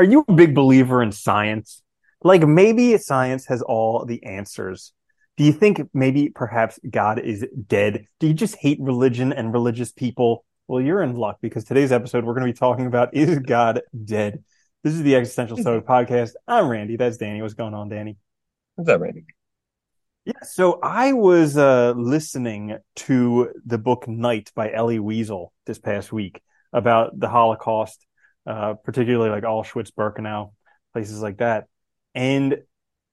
are you a big believer in science? Like maybe science has all the answers. Do you think maybe perhaps God is dead? Do you just hate religion and religious people? Well, you're in luck because today's episode we're going to be talking about is God dead? This is the Existential Stoic podcast. I'm Randy. That's Danny. What's going on, Danny? What's up, Randy? Yeah, so I was uh, listening to the book Night by Elie Wiesel this past week about the Holocaust, uh, particularly like Auschwitz, Birkenau, places like that. And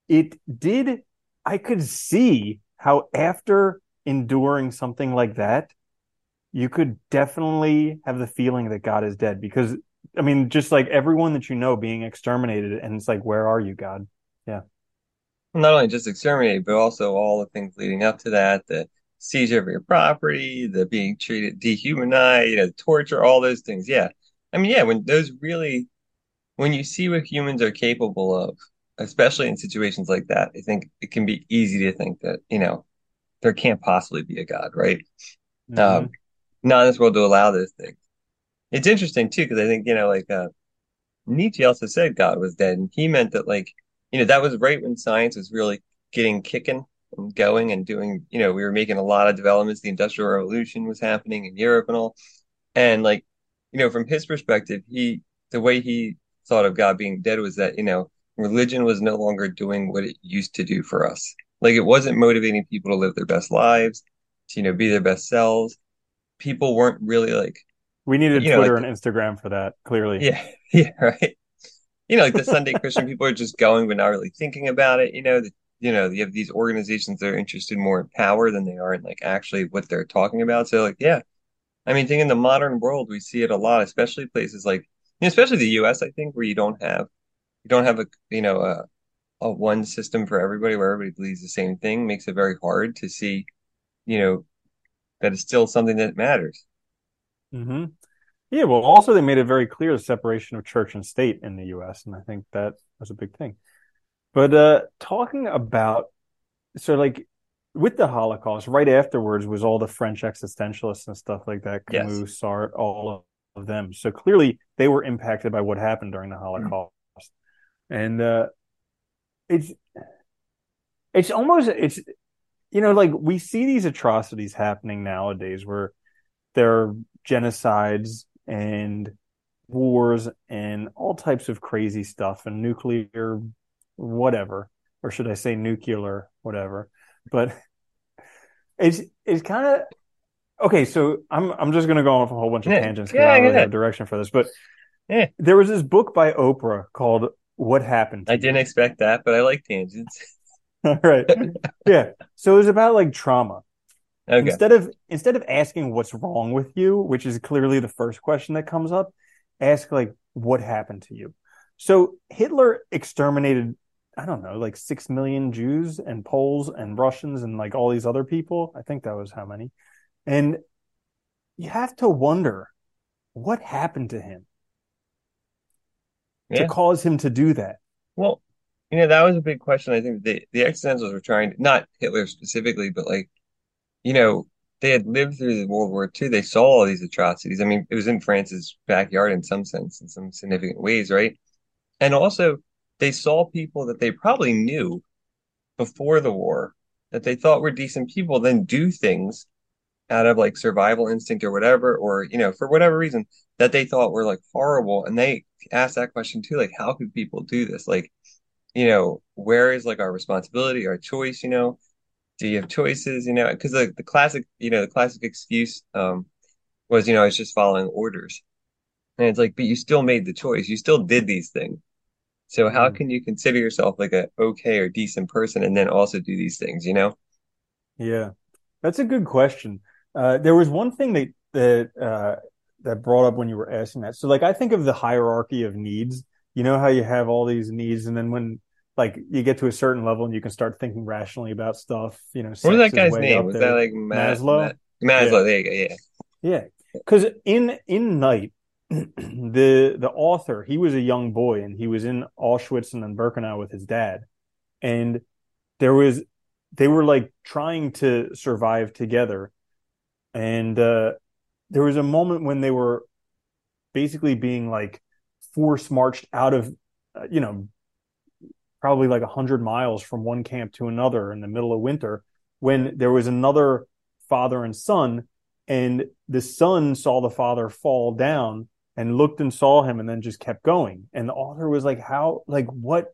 it did, I could see how after enduring something like that, you could definitely have the feeling that God is dead because, I mean, just like everyone that you know being exterminated, and it's like, where are you, God? Yeah not only just exterminated, but also all the things leading up to that, the seizure of your property, the being treated, dehumanized, you know, torture, all those things. Yeah. I mean, yeah, when those really, when you see what humans are capable of, especially in situations like that, I think it can be easy to think that, you know, there can't possibly be a God, right? Mm-hmm. Um, not in this world to allow those things. It's interesting too, because I think, you know, like, uh, Nietzsche also said God was dead, and he meant that, like, you know, that was right when science was really getting kicking and going and doing, you know, we were making a lot of developments. The Industrial Revolution was happening in Europe and all. And like, you know, from his perspective, he, the way he thought of God being dead was that, you know, religion was no longer doing what it used to do for us. Like it wasn't motivating people to live their best lives, to, you know, be their best selves. People weren't really like, we needed Twitter know, like, and Instagram for that, clearly. Yeah. Yeah. Right you know, like the Sunday Christian people are just going but not really thinking about it. You know, the, you know, you have these organizations that are interested more in power than they are in like actually what they're talking about. So like, yeah, I mean, think in the modern world, we see it a lot, especially places like, especially the U.S. I think where you don't have, you don't have a, you know, a, a one system for everybody where everybody believes the same thing makes it very hard to see, you know, that it's still something that matters. Hmm. Yeah, well, also they made it very clear the separation of church and state in the U.S., and I think that was a big thing. But uh, talking about so like with the Holocaust, right afterwards was all the French existentialists and stuff like that, Camus, yes. Sartre, all of them. So clearly they were impacted by what happened during the Holocaust, mm-hmm. and uh, it's it's almost it's you know like we see these atrocities happening nowadays where there are genocides and wars and all types of crazy stuff and nuclear whatever or should I say nuclear whatever but it's it's kind of okay so I'm I'm just going to go off a whole bunch of yeah, tangents yeah, I don't really have direction for this but yeah. there was this book by Oprah called What Happened I didn't expect that but I like tangents. All right. Yeah. So it was about like trauma. Okay. Instead of instead of asking what's wrong with you, which is clearly the first question that comes up, ask like what happened to you. So Hitler exterminated I don't know, like 6 million Jews and Poles and Russians and like all these other people. I think that was how many. And you have to wonder what happened to him yeah. to cause him to do that. Well, you know, that was a big question. I think the the existentials were trying to, not Hitler specifically, but like you know, they had lived through the World War II. They saw all these atrocities. I mean, it was in France's backyard in some sense, in some significant ways, right? And also, they saw people that they probably knew before the war that they thought were decent people, then do things out of like survival instinct or whatever, or, you know, for whatever reason that they thought were like horrible. And they asked that question too, like, how could people do this? Like, you know, where is like our responsibility, our choice, you know? do you have choices? You know, because the, the classic, you know, the classic excuse um, was, you know, I was just following orders. And it's like, but you still made the choice. You still did these things. So how mm. can you consider yourself like a okay or decent person and then also do these things, you know? Yeah. That's a good question. Uh, there was one thing that, that, uh, that brought up when you were asking that. So like, I think of the hierarchy of needs. You know how you have all these needs and then when like you get to a certain level and you can start thinking rationally about stuff. You know, what was that guy's name? Was there. that like Maslow? Maslow, yeah. there you go. Yeah, yeah. Because in in Night, the the author he was a young boy and he was in Auschwitz and then Birkenau with his dad, and there was they were like trying to survive together, and uh, there was a moment when they were basically being like force marched out of, uh, you know, probably like a hundred miles from one camp to another in the middle of winter when there was another father and son. And the son saw the father fall down and looked and saw him and then just kept going. And the author was like how like what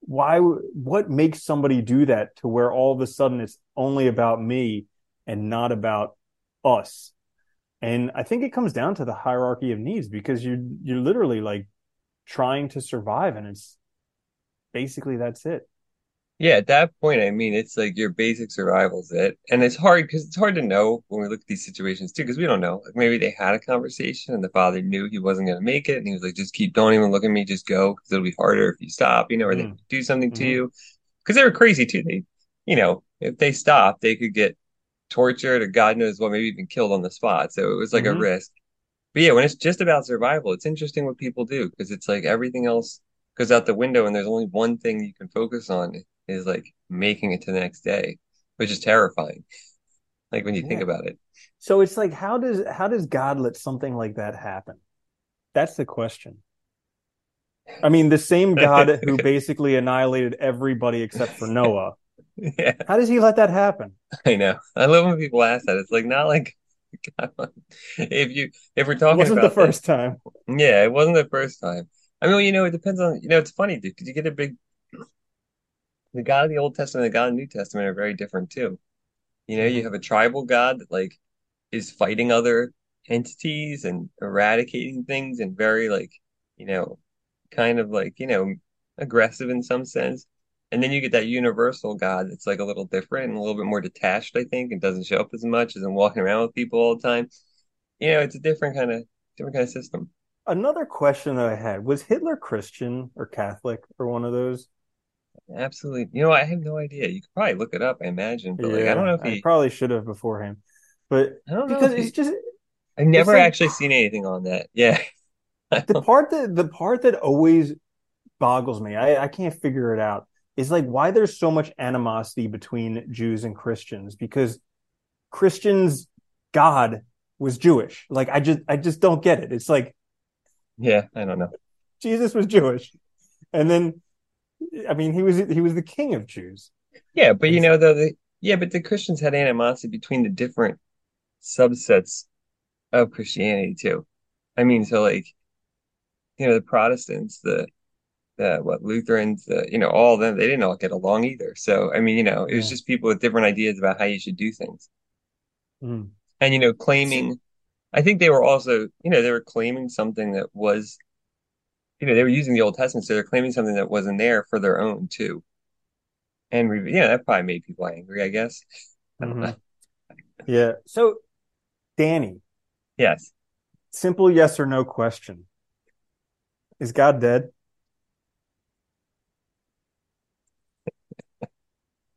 why what makes somebody do that to where all of a sudden it's only about me and not about us? And i think it comes down to the hierarchy of needs because you're you're literally like trying to survive and it's basically that's it Yeah, at that point, I mean, it's like your basic survival's it. And it's hard because it's hard to know when we look at these situations too, because we don't know. Like maybe they had a conversation and the father knew he wasn't going to make it. And he was like, just keep, don't even look at me, just go because it'll be harder if you stop, you know, or they Mm. do something to Mhm. you. Because they were crazy too. They, you know, if they stopped, they could get tortured or God knows what, maybe even killed on the spot. So it was like a Mhm. risk. But yeah, when it's just about survival, it's interesting what people do because it's like everything else goes out the window and there's only one thing you can focus on is like making it to the next day, which is terrifying. Like when you think about it. so it's like how does how does god let something like that happen that's the question i mean the same god who basically annihilated everybody except for noah Yeah, how does he let that happen I know. I love when people ask that. It's like not like if you if we're it talking wasn't the about this, first time yeah, it wasn't the first time. I mean, you know, it depends on you know, it's funny dude, because you get a big the God of the Old Testament and the God of the New Testament are very different too. You know, you Mhm. have a tribal God that like is fighting other entities and eradicating things and very like, you know, kind of like, you know, aggressive in some sense. And then you get that universal God that's like a little different and a little bit more detached, I think, and doesn't show up as much as in walking around with people all the time. You know, it's a different kind of different kind of system. another question that i had was hitler christian or catholic or one of those Absolutely. You know, I have no idea. You could probably look it up, I imagine, but like I don't know if i he probably should have beforehand but I don't know because if it's he just I've never like- actually seen anything on that. Yeah. the part that the part that always boggles me I, I can't figure it out is like why there's so much animosity between jews and christians because christians god was jewish like i just i just don't get it it's like Yeah, I don't know. jesus was jewish and then i mean he was he was the king of jews Yeah, but you know though the yeah, but the Christians had animosity between the different subsets of Christianity too. I mean, so like, you know, the Protestants, the the what Lutherans, the you know, all of them, they didn't all get along either. So I mean, you know, it was Yeah. just people with different ideas about how you should do things. Mm. And you know, claiming I think they were also, you know, they were claiming something that was, you know, they were using the Old Testament, so they're claiming something that wasn't there for their own too. And re- yeah, that probably made people angry, I guess. I don't know. Mhm. yeah so danny Yes. simple yes or no question is god dead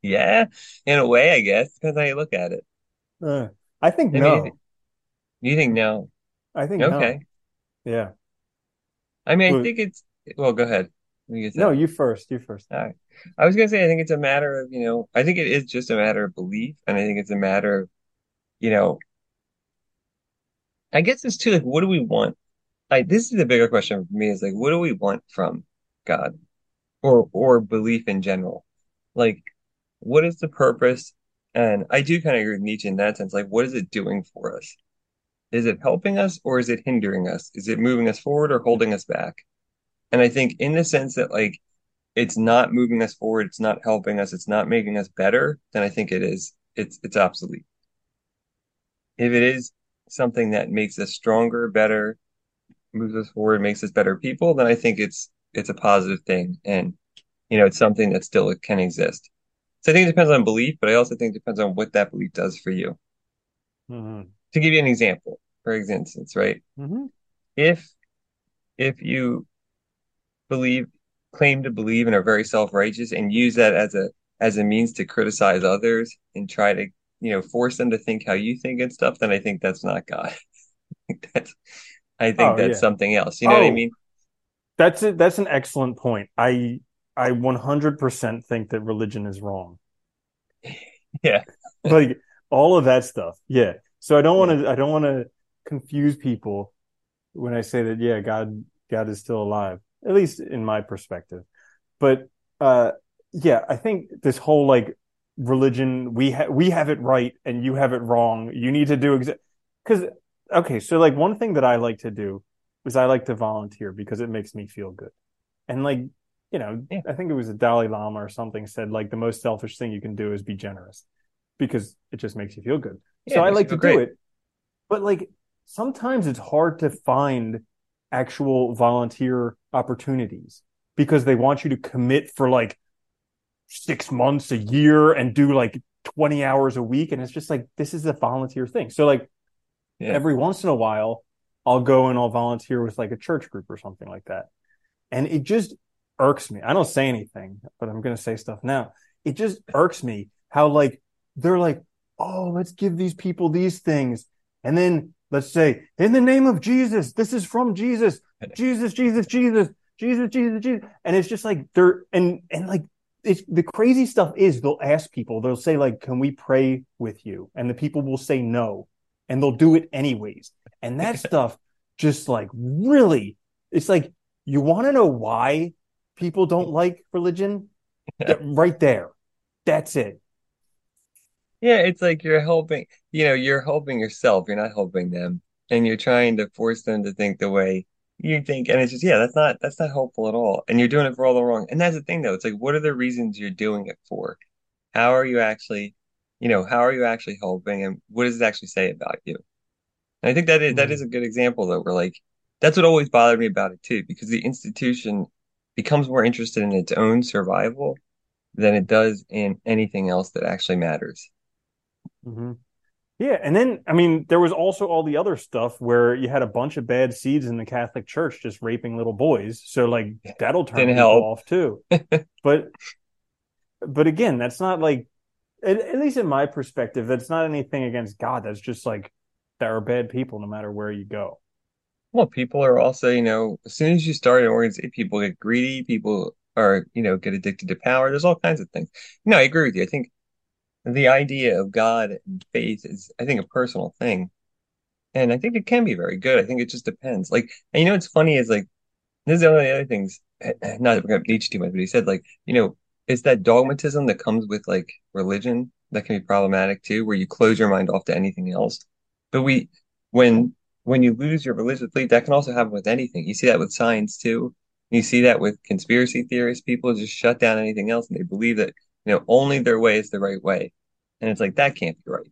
Yeah, in a way, I guess. Depends how you look at it. Uh, i think I no mean, You think no? i think Okay. no yeah I mean, I think it's, well, go ahead. No you first you first right. I was gonna say, I think it's a matter of, you know, I think it is just a matter of belief, and I think it's a matter of, you know, I guess it's too like, what do we want? Like, this is the bigger question for me is like, what do we want from God or or belief in general? Like, what is the purpose? And I do kind of agree with Nietzsche in that sense. Like, what is it doing for us? Is it helping us or is it hindering us? Is it moving us forward or holding us back? And I think in the sense that like it's not moving us forward, it's not helping us, it's not making us better, then I think it is it's it's obsolete. If it is something that makes us stronger, better, moves us forward, makes us better people, then I think it's it's a positive thing. And you know, it's something that still can exist. So I think it depends on belief, but I also think it depends on what that belief does for you. hmm To give you an example, for instance, right? hmm if if you believe claim to believe and are very self-righteous and use that as a as a means to criticize others and try to you know force them to think how you think and stuff then i think that's not god that's i think Oh, that's yeah. something else you know what i Oh. mean That's it. That's an excellent point. I I 100% think that religion is wrong. yeah Like all of that stuff. Yeah. So I don't want to I don't want to confuse people when I say that yeah, God God is still alive, at least in my perspective. But uh, yeah, I think this whole like religion, we ha- we have it right and you have it wrong. You need to do exact because okay, so like one thing that I like to do is I like to volunteer because it makes me feel good, and like you know, Yeah. I think it was a Dalai Lama or something said like the most selfish thing you can do is be generous because it just makes you feel good. Yeah, so I like to feel do it, but like sometimes it's hard to find actual volunteer opportunities because they want you to commit for like six months, a year, and do like 20 hours a week. And it's just like, this is a volunteer thing. So, like, Yeah. every once in a while, I'll go and I'll volunteer with like a church group or something like that. And it just irks me. I don't say anything, but I'm going to say stuff now. It just irks me how, like, they're like, oh, let's give these people these things. And then let's say, in the name of Jesus, this is from Jesus, Jesus, Jesus, Jesus, Jesus, Jesus, Jesus. And it's just like, they're, and, and like, it's the crazy stuff is they'll ask people, they'll say, like, can we pray with you? And the people will say no, and they'll do it anyways. And that stuff just like really, it's like, you want to know why people don't like religion? Right there. That's it. Yeah, it's like you're helping, you know, you're helping yourself. You're not helping them. And you're trying to force them to think the way you think. And it's just, yeah, that's not that's not helpful at all. And you're doing it for all the wrong. And that's the thing though. It's like, what are the reasons you're doing it for? How are you actually, you know, how are you actually helping and what does it actually say about you? And I think that is that mm-hmm. is a good example though, where like that's what always bothered me about it too, because the institution becomes more interested in its own survival than it does in anything else that actually matters. Mhm. Yeah, and then I mean, there was also all the other stuff where you had a bunch of bad seeds in the Catholic Church just raping little boys. So like that'll turn people help. off too. but but again, that's not like at, at least in my perspective, that's not anything against God. That's just like there are bad people no matter where you go. Well, people are also, you know, as soon as you start an organization, people get greedy, people are, you know, get addicted to power. There's all kinds of things. No, I agree with you. I think the idea of God and faith is, I think, a personal thing. And I think it can be very good. I think it just depends. Like, and you know, what's funny is like, this is one of the other things, not to bring up Nietzsche too much, but he said like, you know, it's that dogmatism that comes with like religion that can be problematic too, where you close your mind off to anything else. But we, when, when you lose your religious belief, that can also happen with anything. You see that with science too. You see that with conspiracy theorists. People just shut down anything else and they believe that, you know, only their way is the right way. And it's like, that can't be right.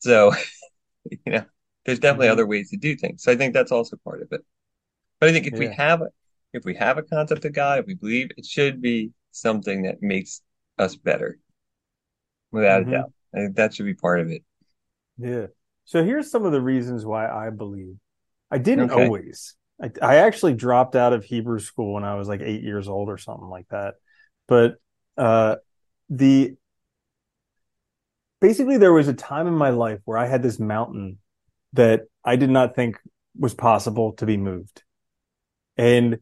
So, you know, there's definitely Mhm. other ways to do things. So I think that's also part of it. But I think if we have if we have a concept of God, if we believe, it should be something that makes us better, without Mhm. a doubt. I think that should be part of it. Yeah. So here's some of the reasons why I believe. I didn't Okay. always. I, I actually dropped out of Hebrew school when I was like eight years old or something like that. But uh, the basically there was a time in my life where I had this mountain that I did not think was possible to be moved. And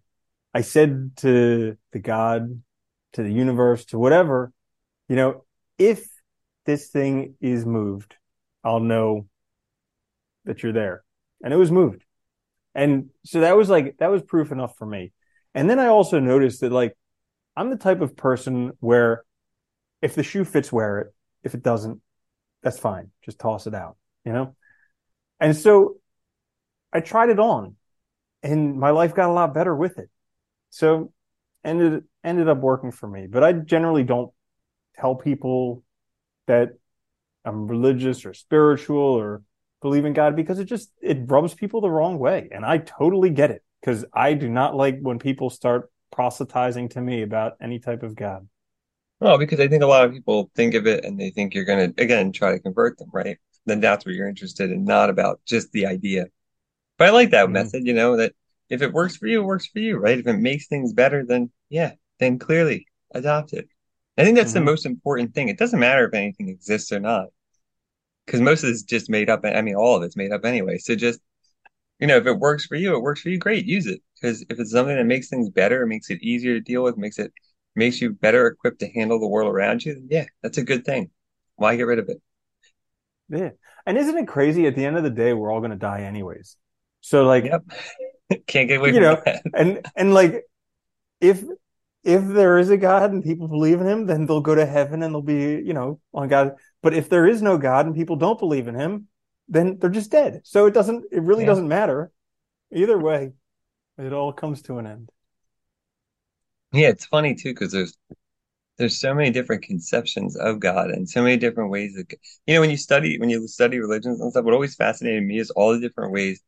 I said to the God, to the universe, to whatever, you know, if this thing is moved, I'll know that you're there. And it was moved. And so that was like, that was proof enough for me. And then I also noticed that like, I'm the type of person where if the shoe fits, wear it. If it doesn't, that's fine. Just toss it out, you know? And so I tried it on and my life got a lot better with it. So ended, ended up working for me, but I generally don't tell people that I'm religious or spiritual or believe in God because it just it rubs people the wrong way. And I totally get it because I do not like when people start proselytizing to me about any type of God. Well, because I think a lot of people think of it and they think you're going to, again, try to convert them, right? Then that's what you're interested in, not about just the idea. But I like that Mhm. method, you know, that if it works for you, it works for you, right? If it makes things better, then yeah, then clearly adopt it. I think that's the Mhm. most important thing. It doesn't matter if anything exists or not, because most of it's just made up. I mean, all of it's made up anyway. So just, you know, if it works for you, it works for you, great, use it. Because if it's something that makes things better, it makes it easier to deal with, makes it makes you better equipped to handle the world around you, then yeah, that's a good thing. Why get rid of it? Yeah. And isn't it crazy at the end of the day, we're all going to die anyways. So like, Yep. Can't get away You from know, that. and and like if if there is a God and people believe in him, then they'll go to heaven and they'll be, you know, on God. But if there is no God and people don't believe in him, then they're just dead. So it doesn't it really Yeah. doesn't matter. Either way, it all comes to an end. Yeah, it's funny too because there's there's so many different conceptions of God and so many different ways that you know when you study when you study religions and stuff, what always fascinated me is all the different ways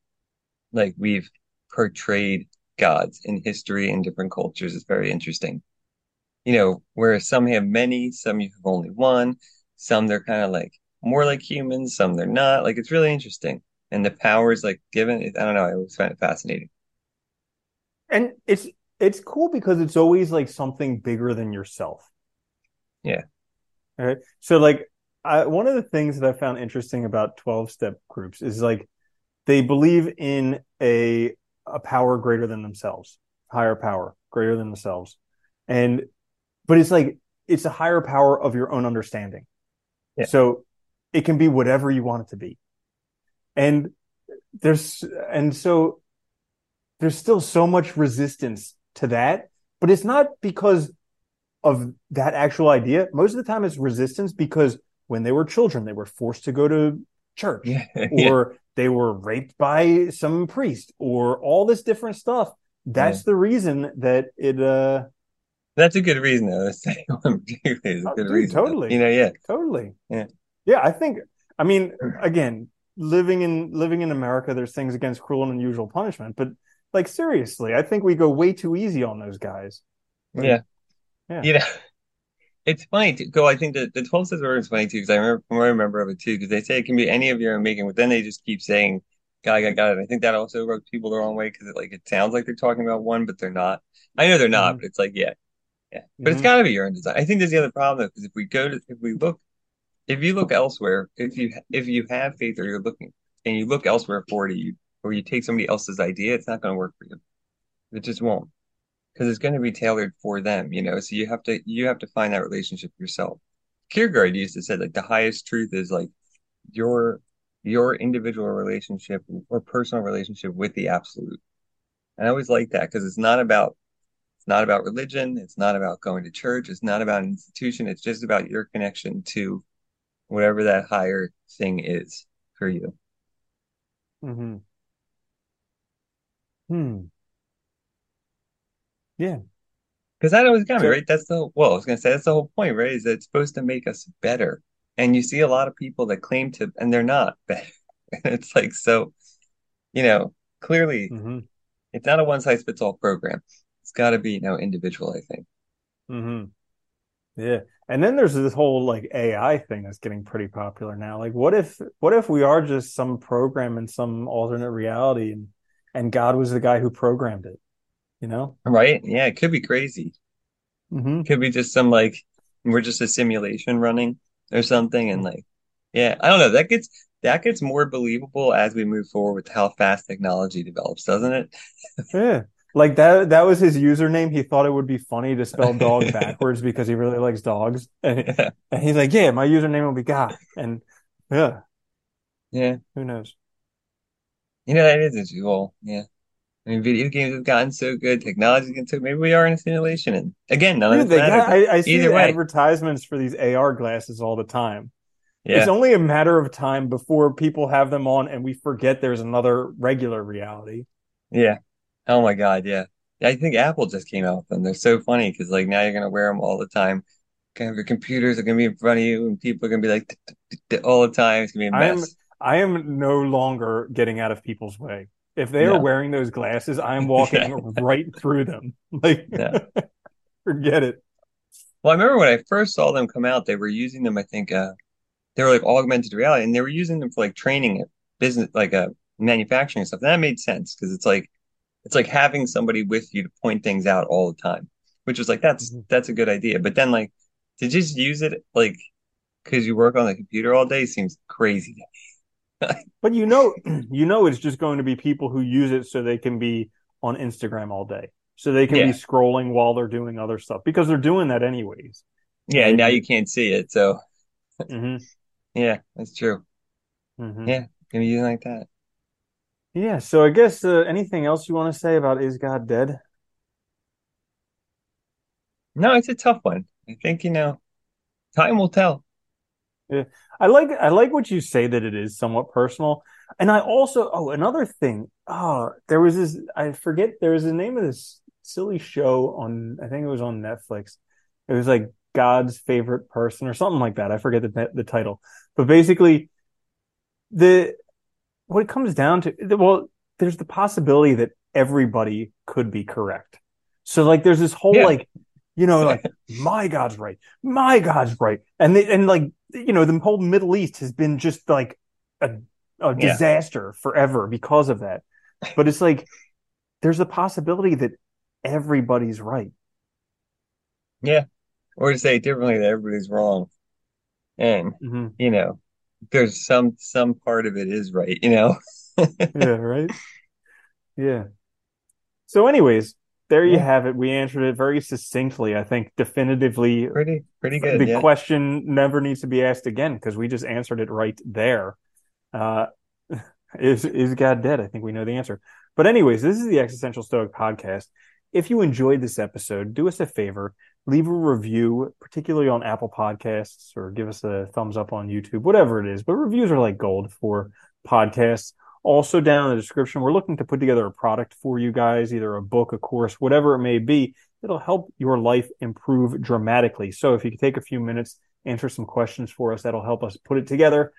like we've portrayed gods in history and different cultures. It's very interesting. You know, where some have many, some you have only one, some they're kind of like more like humans, some they're not. Like it's really interesting. And the powers like given, I don't know, I always find it fascinating. And it's it's cool because it's always like something bigger than yourself. Yeah. All right. So like I, one of the things that I found interesting about 12 step groups is like they believe in a a power greater than themselves, higher power greater than themselves. And but it's like it's a higher power of your own understanding. Yeah. So it can be whatever you want it to be. And there's and so there's still so much resistance to that, but it's not because of that actual idea. Most of the time it's resistance because when they were children, they were forced to go to church Yeah. Yeah. or they were raped by some priest or all this different stuff. That's the reason that it uh That's a good reason though. The second one particularly is a Oh, good dude, reason. totally. You know, yeah. totally. Yeah. Yeah, I think I mean again, living in living in America, there's things against cruel and unusual punishment, but like seriously, I think we go way too easy on those guys. Yeah. Yeah. You know, it's funny to go. I think that the 12 steps order is funny too, because I remember I remember of it too, because they say it can be any of your own making, but then they just keep saying, God, God, God. And I think that also rubs people the wrong way because it like it sounds like they're talking about one, but they're not. I know they're not, Mhm. but it's like, yeah, yeah. But it's Mhm. got to be your own design. I think there's the other problem though, because if we go to, if we look, if you look elsewhere, if you if you have faith or you're looking and you look elsewhere for it, you or you take somebody else's idea, it's not going to work for you. It just won't because it's going to be tailored for them, you know. So you have to you have to find that relationship yourself. Kierkegaard used to say like the highest truth is like your your individual relationship or personal relationship with the absolute. And I always like that because it's not about it's not about religion, it's not about going to church, it's not about an institution, it's just about your connection to whatever that higher thing is for you. hmm Hmm. Yeah. Because that always got me, So- right? That's the well, I was gonna say that's the whole point, right? Is that it's supposed to make us better. And you see a lot of people that claim to, and they're not better. And it's like, so, you know, clearly hmm it's not a one size fits all program. It's got to be, you know, individual, I think. hmm Yeah. And then there's this whole like AI thing that's getting pretty popular now. Like what if what if we are just some program in some alternate reality and and God was the guy who programmed it, you know? Right? Yeah, it could be crazy. hmm It could be just some like we're just a simulation running or something. And like, yeah, I don't know. That gets that gets more believable as we move forward with how fast technology develops, doesn't it? Yeah. Like that that was his username. He thought it would be funny to spell dog backwards because he really likes dogs. And, Yeah. and he's like, "Yeah, my username will be God." And yeah, Yeah. who knows? You know, that is interesting. Well, yeah. I mean, video games have gotten so good, technology's getting so maybe we are in a simulation. And again, none of Dude, this they got, I, I see either the way. advertisements for these AR glasses all the time. Yeah. It's only a matter of time before people have them on and we forget there's another regular reality. Yeah. Oh my God. Yeah. I think Apple just came out with them. They're so funny because like now you're gonna wear them all the time. Kind of your computers are gonna be in front of you, and people are gonna be like all the time. It's gonna be a mess. I am no longer getting out of people's way. If they No. are wearing those glasses, I'm walking right through them. Like Yeah. forget it. Well, I remember when I first saw them come out, they were using them. I think uh, they were like augmented reality, and they were using them for like training at business, like uh, manufacturing stuff. And that made sense because it's like it's like having somebody with you to point things out all the time, which was like that's Mhm. that's a good idea. But then like to just use it like because you work on the computer all day seems crazy. But you know, you know, it's just going to be people who use it so they can be on Instagram all day, so they can Yeah. be scrolling while they're doing other stuff because they're doing that anyways. Yeah, and now you can't see it, so hmm yeah, that's true. hmm Yeah, gonna be like that. Yeah. So I guess uh, anything else you want to say about Is God Dead? No, it's a tough one. I think, you know, time will tell. Yeah. I like I like what you say that it is somewhat personal. And I also oh another thing. Oh, there was this I forget there was the name of this silly show on I think it was on Netflix. It was like God's favorite person or something like that. I forget the the title. But basically the what it comes down to well there's the possibility that everybody could be correct. So like there's this whole Yeah. like you know like my God's right. My God's right. And they, and like you know the whole Middle East has been just like a a Yeah. disaster forever because of that. But it's like there's a possibility that everybody's right. Yeah. Or to say differently, that everybody's wrong. And, hmm you know, there's some some part of it is right, you know? Yeah, right. Yeah. So, anyways, there you Yeah. have it. We answered it very succinctly. I think definitively. Pretty pretty good. the Yeah. question never needs to be asked again because we just answered it right there. Uh, is is God dead? I think we know the answer. But anyways, this is the Existential Stoic podcast. If you enjoyed this episode, do us a favor, leave a review, particularly on Apple Podcasts, or give us a thumbs up on YouTube, whatever it is. But reviews are like gold for podcasts. Also, down in the description, we're looking to put together a product for you guys, either a book, a course, whatever it may be. It'll help your life improve dramatically. So if you could take a few minutes, answer some questions for us, that'll help us put it together.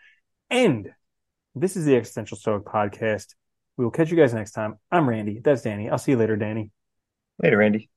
And this is the Existential Stoic podcast. We will catch you guys next time. I'm Randy. That's Danny. I'll see you later, Danny. Later, Randy.